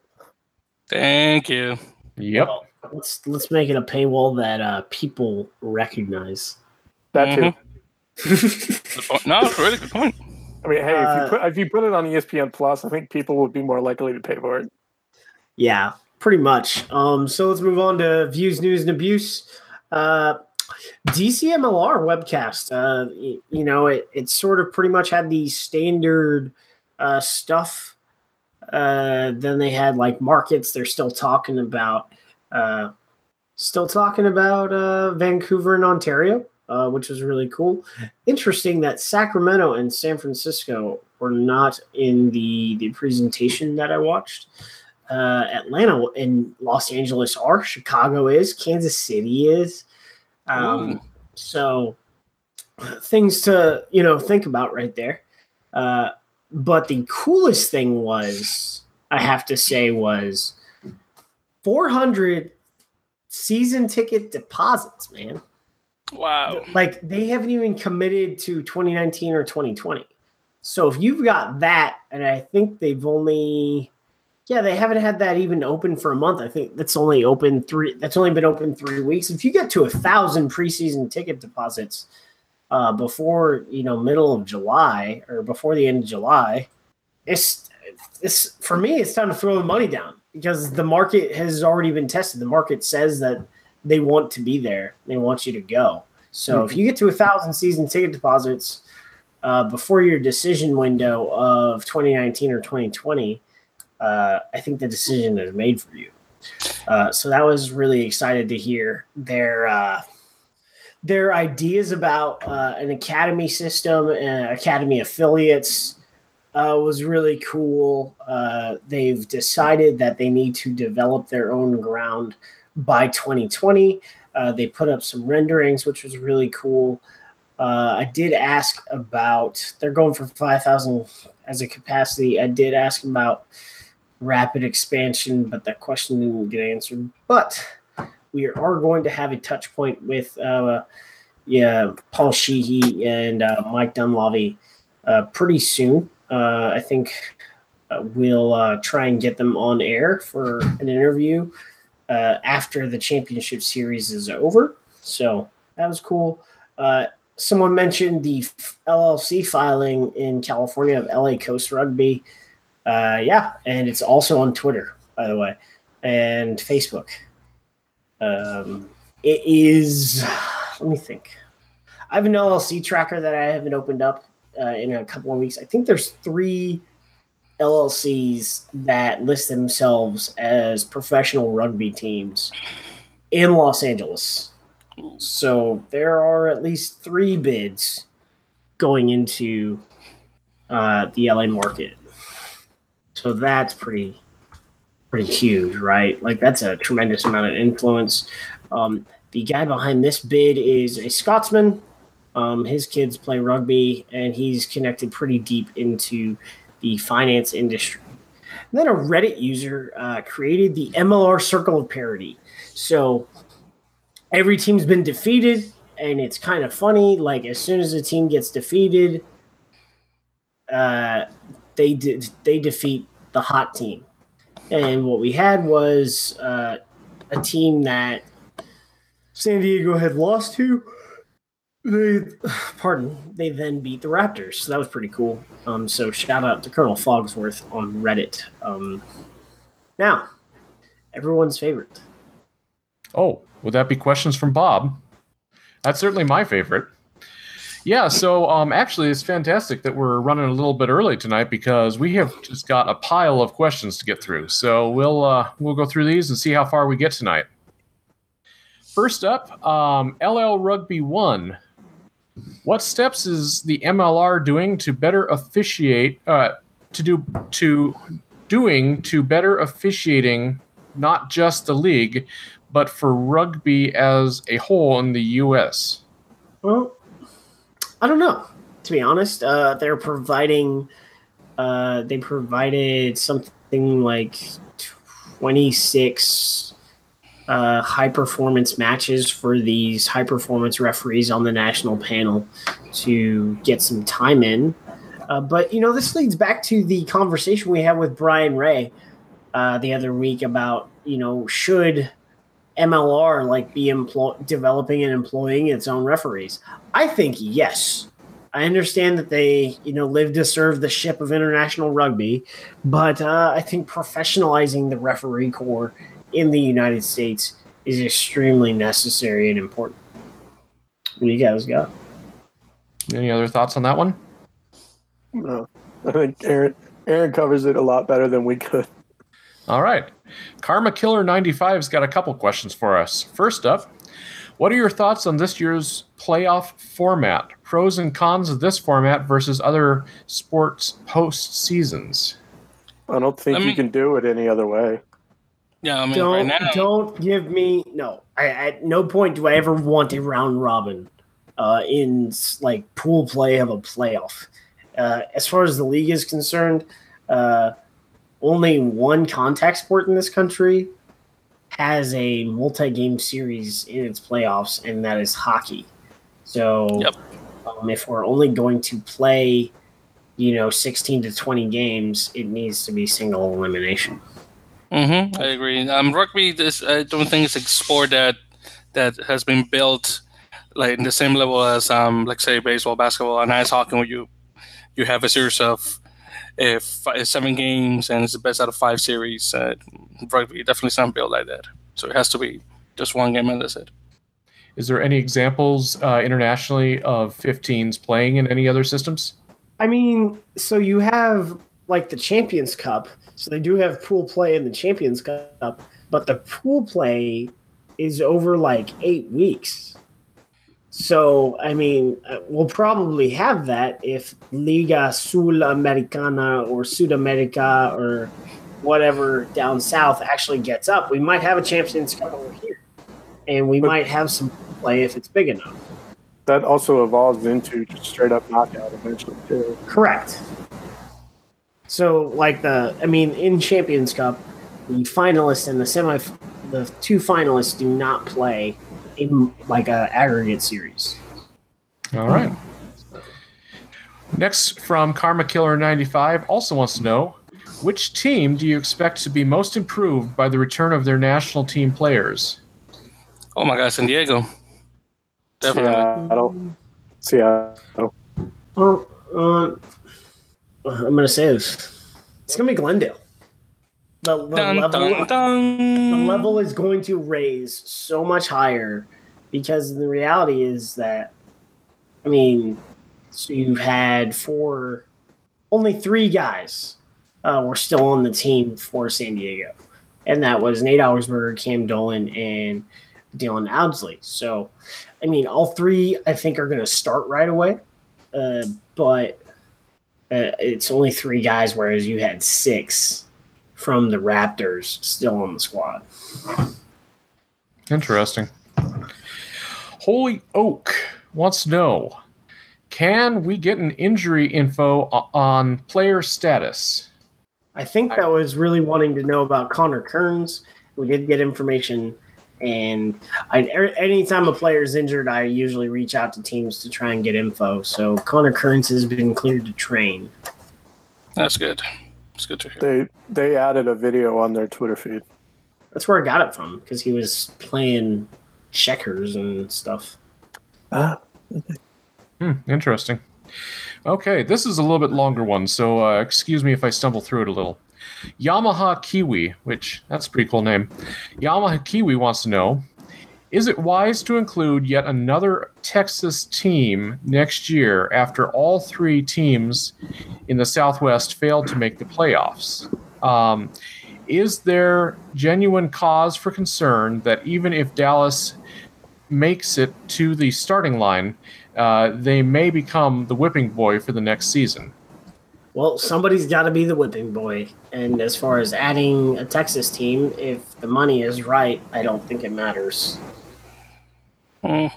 Thank you. Yep. Let's let's make it a paywall that uh, people recognize. That too. Mhm. Good point. No, really good point. I mean, hey, if Uh, you put if you put it on ESPN Plus, I think people would be more likely to pay for it. Yeah, pretty much. Um, so let's move on to views, news, and abuse. Uh, DCMLR webcast. Uh, y- you know, it it sort of pretty much had the standard uh, stuff. Uh, then they had like markets. They're still talking about, uh, still talking about uh, Vancouver and Ontario, uh, which was really cool. Interesting that Sacramento and San Francisco were not in the the presentation that I watched uh, Atlanta and Los Angeles are. Chicago is. Kansas City is. Um, so things to you know think about right there. Uh, but the coolest thing was, I have to say, was 400 season ticket deposits, man. Wow. Like they haven't even committed to 2019 or 2020. So if you've got that, and I think they've only, yeah, they haven't had that even open for a month. I think that's only open three. That's only been open three weeks. If you get to a thousand preseason ticket deposits uh, before you know middle of July or before the end of July, it's it's for me. It's time to throw the money down because the market has already been tested. The market says that they want to be there. They want you to go. So mm-hmm. if you get to a thousand season ticket deposits uh, before your decision window of 2019 or 2020, uh, I think the decision is made for you. Uh, so that was really excited to hear their uh, their ideas about uh, an academy system and academy affiliates. Uh, was really cool. they've decided that they need to develop their own ground by 2020. they put up some renderings, which was really cool. Uh, I did ask about they're going for five thousand as a capacity. I did ask about rapid expansion, but that question didn't get answered. But we are going to have a touch point with uh, yeah Paul Sheehy and uh, Mike Dunleavy uh, pretty soon. Uh, I think uh, we'll try and get them on air for an interview after the championship series is over. So that was cool. Uh, someone mentioned the LLC filing in California of LA Coast Rugby. Uh, yeah, and it's also on Twitter, by the way, and Facebook. Um, it is. Let me think. I have an LLC tracker that I haven't opened up uh, in a couple of weeks. I think there's three LLCs that list themselves as professional rugby teams in Los Angeles. So there are at least three bids going into uh, the LA market. So that's pretty pretty huge, right? Like that's a tremendous amount of influence. Um, the guy behind this bid is a Scotsman. Um, his kids play rugby, and he's connected pretty deep into the finance industry. And then a Reddit user uh, created the MLR Circle of Parity. So every team's been defeated, and it's kind of funny. Like as soon as a team gets defeated, uh, they did they defeat the hot team, and what we had was uh, a team that San Diego had lost to. They, [SIGHS] pardon, they then beat the Raptors. So that was pretty cool. Um, so shout out to Colonel Fogsworth on Reddit. Um, now, everyone's favorite. Oh, would that be questions from Bob? That's certainly my favorite. Yeah, so um, actually, it's fantastic that we're running a little bit early tonight because we have just got a pile of questions to get through. So we'll uh, we'll go through these and see how far we get tonight. First up, um, LL Rugby One. What steps is the MLR doing to better officiate? Uh, to do to doing to better officiating not just the league, but for rugby as a whole in the U.S.? Well, I don't know. To be honest, uh, they're providing. Uh, they provided something like twenty six uh, high performance matches for these high performance referees on the national panel to get some time in. Uh, but you know, this leads back to the conversation we had with Brian Ray uh, the other week about you know should MLR like be employ- developing and employing its own referees? I think yes. I understand that they, you know, live to serve the ship of international rugby, but uh, I think professionalizing the referee corps in the United States is extremely necessary and important. What do you guys got? Any other thoughts on that one? No, I think Aaron Aaron covers it a lot better than we could. All right. Karma Killer 95's got a couple questions for us. First up, what are your thoughts on this year's playoff format? Pros and cons of this format versus other sports post seasons? I don't think I mean, you can do it any other way. Yeah, I mean, don't right now, don't give me no. I, at no point do I ever want a round robin. uh, in like pool play of a playoff. Uh, as far as the league is concerned, uh, only one contact sport in this country has a multi-game series in its playoffs, and that is hockey. So, Yep. um, if we're only going to play, you know, sixteen to twenty games, it needs to be single elimination. Mm-hmm. I agree. Um, rugby, this I don't think it's a sport that that has been built like in the same level as um, like say baseball, basketball, and ice hockey, where you you have a series of if seven games and it's the best out of five series. Uh, rugby definitely is not built like that. So it has to be just one game and that's it. Is there any examples uh, internationally of 15s playing in any other systems? I mean, so you have like the Champions Cup. So they do have pool play in the Champions Cup, but the pool play is over like eight weeks. So, I mean, uh, we'll probably have that if Liga Sudamericana or Sudamerica or whatever down south actually gets up. We might have a Champions Cup over here, and we But- might have some play if it's big enough. That also evolves into just straight up knockout eventually too. Correct. So, like the, I mean, in Champions Cup, the finalists and the semi, the two finalists do not play in like a aggregate series. All right. Next from Karma Killer 95 also wants to know which team do you expect to be most improved by the return of their national team players? Oh my God, San Diego. Definitely. Seattle. Seattle. Well, uh, I'm gonna say this. It's gonna be Glendale. The, the Dun, level, dun, dun. the level is going to raise so much higher because the reality is that I mean, so you've had four, only three guys uh, were still on the team for San Diego, and that was Nate Augspurger, Cam Dolan, and Dylan Audsley. So, I mean, all three I think are going to start right away, uh, but uh, it's only three guys, whereas you had six from the Raptors still on the squad. Interesting. Holy Oak wants to know Can we get an injury info on player status? I think that was really wanting to know about Connor Kearns. We did get information, and I, er- anytime a player is injured, I usually reach out to teams to try and get info. So Connor Kearns has been cleared to train. That's good. It's good to hear. They they added a video on their Twitter feed. That's where I got it from because he was playing checkers and stuff. Ah, Hmm, interesting. Okay, this is a little bit longer one, so uh, excuse me if I stumble through it a little. Yamaha Kiwi, which that's a pretty cool name. Yamaha Kiwi wants to know Is it wise to include yet another Texas team next year after all three teams in the Southwest failed to make the playoffs? Um, is there genuine cause for concern that even if Dallas makes it to the starting line, uh, they may become the whipping boy for the next season. Well, somebody's got to be the whipping boy. And as far as adding a Texas team, if the money is right, I don't think it matters. hmm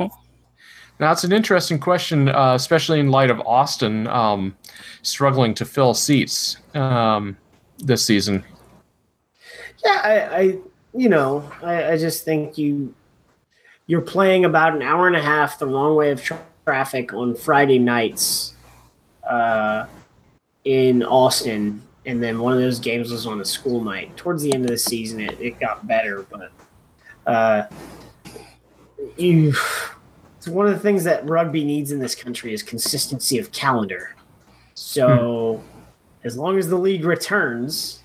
Now, it's an interesting question, uh, especially in light of Austin um, struggling to fill seats um, this season. Yeah, I, I you know, I, I just think you you're playing about an hour and a half the wrong way of tra- traffic on Friday nights uh, in Austin, and then one of those games was on a school night. Towards the end of the season, it, it got better, but uh, you. It's one of the things that rugby needs in this country is consistency of calendar. So, as long as the league returns,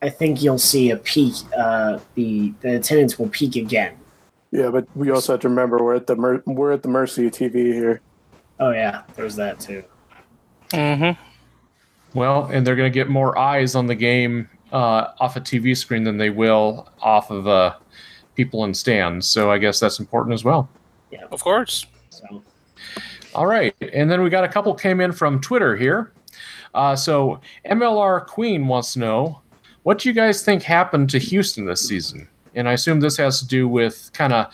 I think you'll see a peak. Uh, the the attendance will peak again. yeah, but we also have to remember we're at the mer- we're at the mercy of TV here. Oh yeah, there's that too. hmm Well, and they're going to get more eyes on the game uh, off a TV screen than they will off of uh, people in stands. So I guess that's important as well. Yeah, Of course. So All right, and then we got a couple came in from Twitter here. Uh, so MLR Queen wants to know what do you guys think happened to Houston this season? And I assume this has to do with kind of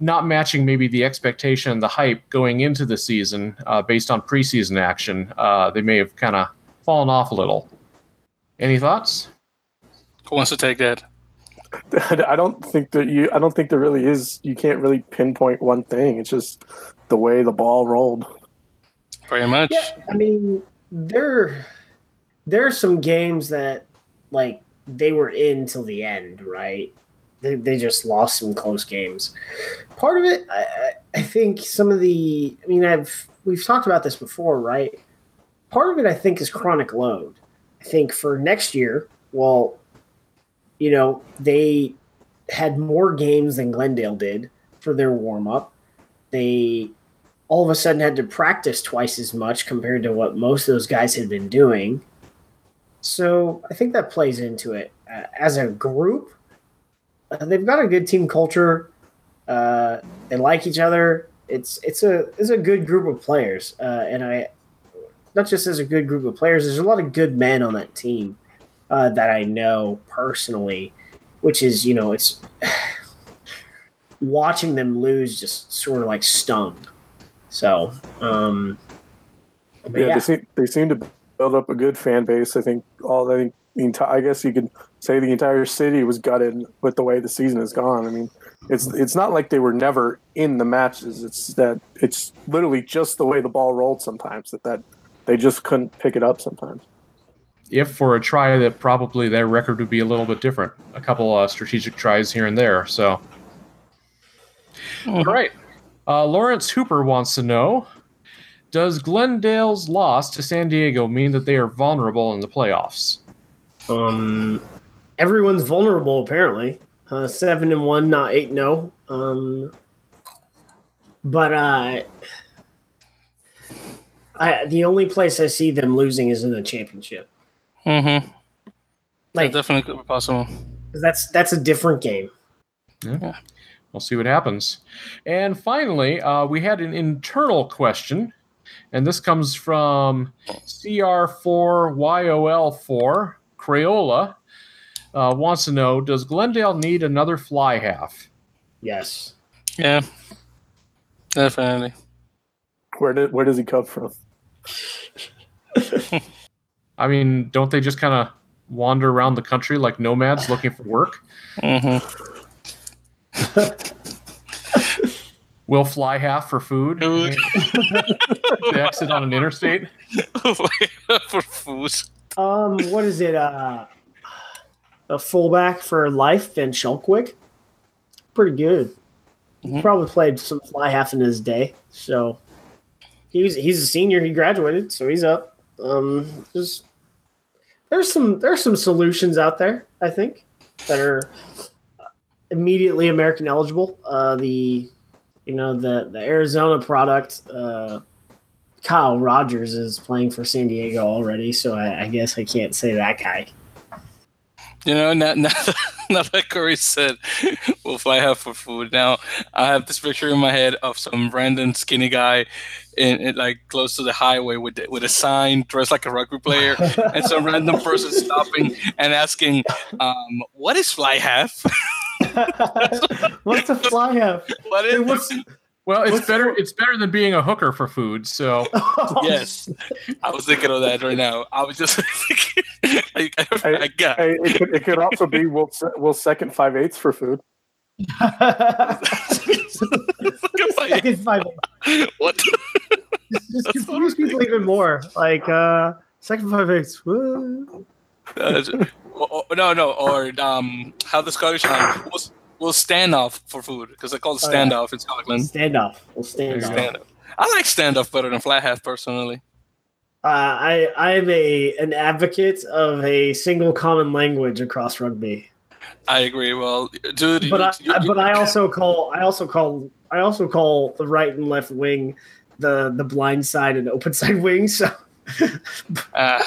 not matching maybe the expectation, the hype going into the season uh, based on preseason action. Uh, they may have kind of fallen off a little. Any thoughts? Who wants to take that? [LAUGHS] I don't think that you. I don't think there really is. You can't really pinpoint one thing. It's just the way the ball rolled. Very much. Yeah, I mean, there there are some games that like they were in till the end, right? They, they just lost some close games. Part of it, I, I think, some of the. I mean, I've we've talked about this before, right? Part of it, I think, is chronic load. I think for next year, well, you know, they had more games than Glendale did for their warm up. They all of a sudden had to practice twice as much compared to what most of those guys had been doing. So I think that plays into it. Uh, as a group, uh, they've got a good team culture. Uh, they like each other. It's it's a it's a good group of players, uh, and I not just as a good group of players. There's a lot of good men on that team uh, that I know personally, which is you know it's [SIGHS] watching them lose just sort of like stung. So, um, Yeah, yeah, they seem they seem to build up a good fan base. I think all I think the entire. I guess you could say the entire city was gutted with the way the season has gone. I mean, it's it's not like they were never in the matches. It's that it's literally just the way the ball rolled sometimes that that they just couldn't pick it up sometimes. If for a try that probably their record would be a little bit different. A couple uh, strategic tries here and there. So, all right. Uh, Lawrence Hooper wants to know Does Glendale's loss to San Diego mean that they are vulnerable in the playoffs? um, everyone's vulnerable apparently. Uh, seven and one, not eight and zero. Um, but uh, I the only place I see them losing is in the championship. Mm-hmm. Like definitely could be possible. that's that's a different game. Yeah. We'll see what happens. And finally, uh, we had an internal question, and this comes from CR4YOL4 Crayola. Uh, wants to know Does Glendale need another fly half? Yes. Yeah. Definitely. Where did where does he come from? [LAUGHS] I mean, don't they just kind of wander around the country like nomads looking for work? Mm-hmm. [LAUGHS] Will fly half for food? Food. [LAUGHS] they exit on an interstate? For food. Um, what is it? Uh, a fullback for life, Van Schalkwijk. Pretty good. He Mhm. probably played some fly half in his day. So he's he's a senior. He graduated, so he's up. Um, there's there's some there's some solutions out there. I think that are immediately American eligible. Uh, the you know the the Arizona product. Uh, Kyle Rogers is playing for San Diego already, so I, I guess I can't say that guy. You know, now, now, [LAUGHS] now that Corey said we'll fly half for food, now I have this picture in my head of some random skinny guy in, in like close to the highway with the, with a sign, dressed like a rugby player, [LAUGHS] and some random person stopping and asking, um, "What is fly half? [LAUGHS] What's a fly half? what is What's Well, it's What's better. the- It's better than being a hooker for food. So [LAUGHS] yes?" I was thinking of that right now. I was just [LAUGHS] thinking, I, I, I got Hey, it, could, it could also be we'll we'll second five eighths for food. Second five eighths. [LAUGHS] what? Just, just confuse people even more. Like uh, second five eighths. Woo. Uh, or- or- no, no, or um, how the Scottish um, will will stand off for food because they call it Oh, yeah. standoff in Scotland. Standoff. We'll stand off. Stand up. I like standoff better than flat half personally. Uh, I I'm a an advocate of a single common language across rugby, I agree. Well, dude, but I you- you- but I also call I also call I also call the right and left wing the the blind side and open [LAUGHS] side wing. So uh,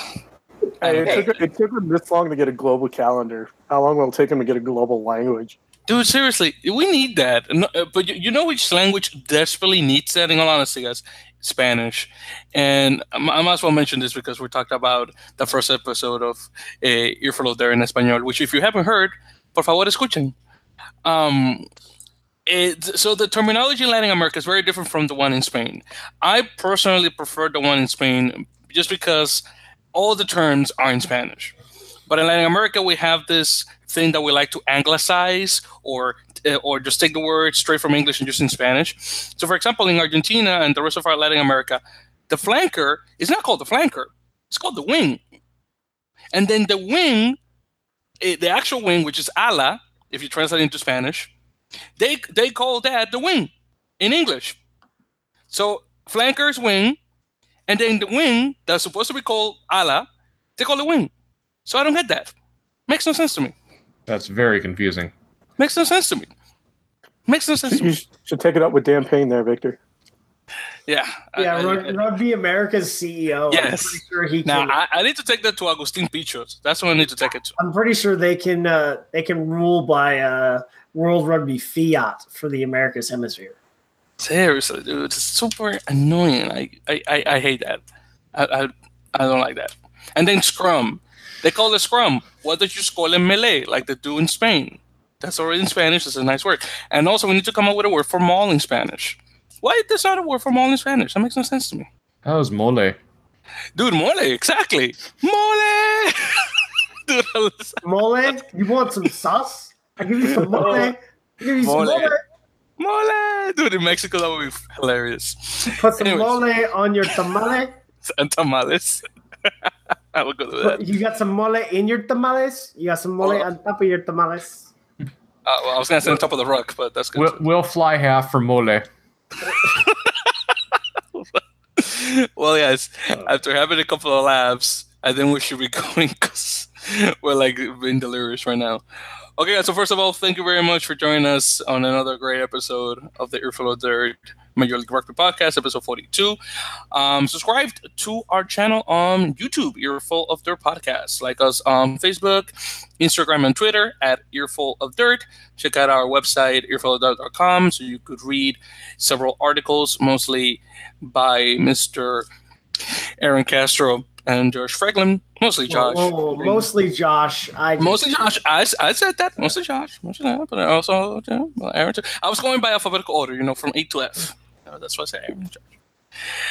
Hey, Okay. it, took, it took them this long to get a global calendar. How long will it take them to get a global language? Dude, seriously, we need that. Uh, But you, know which language desperately needs that? In all honesty, guys, Spanish. And I might as well mention this because we talked about the first episode of eh, Earful there in Español, which if you haven't heard, por favor escuchen. Um, it, so the terminology in Latin America is very different from the one in Spain. I personally prefer the one in Spain just because all the terms are in Spanish. But in Latin America, we have this thing that we like to anglicize or uh, or just take the word straight from English and just in Spanish. So, for example, in Argentina and the rest of our Latin America, the flanker is not called the flanker; it's called the wing. And then the wing, eh, the actual wing, which is ala, if you translate into Spanish, they they call that the wing in English. So flankers wing, and then the wing that's supposed to be called ala, they call it wing. So I don't get that. Makes no sense to me. That's very confusing. Makes no sense to me. Makes no sense to You me. should take it up with Dan Payne there, Victor. Yeah. I- Yeah, I- Rug- Rugby America's CEO. I'm Yes. pretty sure he Now can. I, I need to take that to Agustin Pichot. That's what I need to take it to. I'm pretty sure they can. Uh, they can rule by uh, World Rugby fiat for the Americas hemisphere. Seriously, dude, it's super annoying. I I, I, I hate that. I, I I don't like that. And then scrum, they call it scrum. What did you call it melee, like they do in Spain? That's already in Spanish. That's a nice word. And also, we need to come up with a word for mall in Spanish. Why is there not a word for mall in Spanish? That makes no sense to me. That was mole. Dude, mole, exactly. Mole! [LAUGHS] Dude, Mole, you want some sauce? I give you some mole. I give you some Mole. mole. mole! Dude, in Mexico, that would be hilarious. Put some Anyways. mole on your tamale. [LAUGHS] And tamales. [LAUGHS] I would go to that. You got some mole in your tamales. You got some mole Oh. on top of your tamales. Uh, well, I was going to say on top of the rock, but that's good. We'll, we'll fly half for mole. [LAUGHS] well, guys, after having a couple of laughs, I think we should be [LAUGHS] going because we're like being delirious right now. Okay, guys, so first of all, thank you very much for joining us on another great episode of the Earful of Dirt Major League Rugby Podcast, episode 42. Um, subscribe to our channel on YouTube, Earful of Dirt Podcast. Like us on Facebook, Instagram, and Twitter at Earful of Dirt. Check out our website, earfulofdirt.com, so you could read several articles, mostly by Mr. Aaron Castro and Josh Franklin. Mostly Josh. Whoa, whoa, whoa, mostly Josh. I Mostly Josh. I, I said that. Mostly Josh. Mostly that. But I also, know, well, Aaron. too. I was going by alphabetical order, you know, from A to F. That's what I Josh.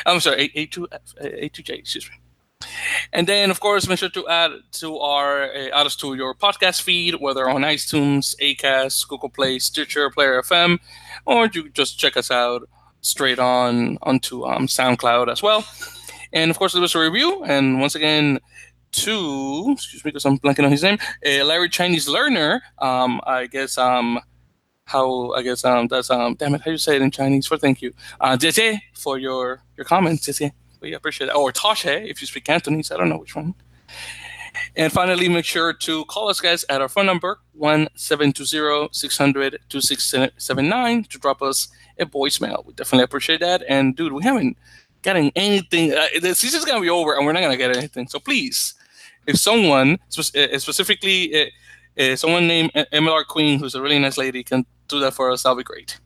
I'm sorry, A, A to F, A to J, excuse me. And then, of course, make sure to add to our uh, add us to your podcast feed, whether on iTunes, Acast, Google Play, Stitcher, Player FM, or you just check us out straight on onto um, SoundCloud as well. And of course, leave us a review. And once again, to excuse me because I'm blanking on his name, uh, Larry Chinese Learner. Um, I guess um, how I guess um that's um damn it how do you say it in Chinese for thank you. Uh, for your your comments, Jie. We appreciate that. Or Toshe if you speak Cantonese. I don't know which one. And finally, make sure to call us, guys, at our phone number, 1-720-600-2679 to drop us a voicemail. We definitely appreciate that. And, dude, we haven't gotten anything. Uh, the season's to be over, and we're not to get anything. So please, if someone, uh, specifically uh, uh, someone named MLR Queen, who's a really nice lady, can do that for us, that'll be great.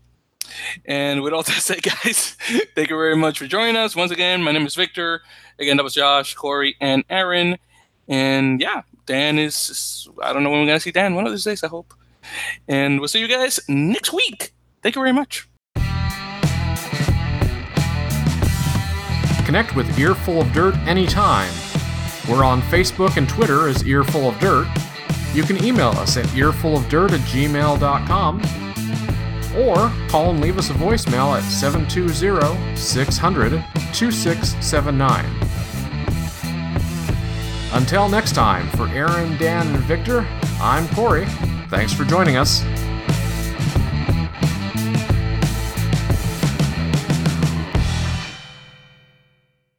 And with all [LAUGHS] that said, guys, [LAUGHS] thank you very much for joining us. Once again, my name is Victor. Again, that was Josh, Corey, and Aaron. And yeah, Dan is, I don't know when we're going to see Dan. One of these days, I hope. And we'll see you guys next week. Thank you very much. Connect with Earful of Dirt anytime. We're on Facebook and Twitter as Earful of Dirt. You can email us at earfulofdirt at gmail.com or call and leave us a voicemail at 720 600 2679. Until next time, for Aaron, Dan, and Victor, I'm Corey. Thanks for joining us.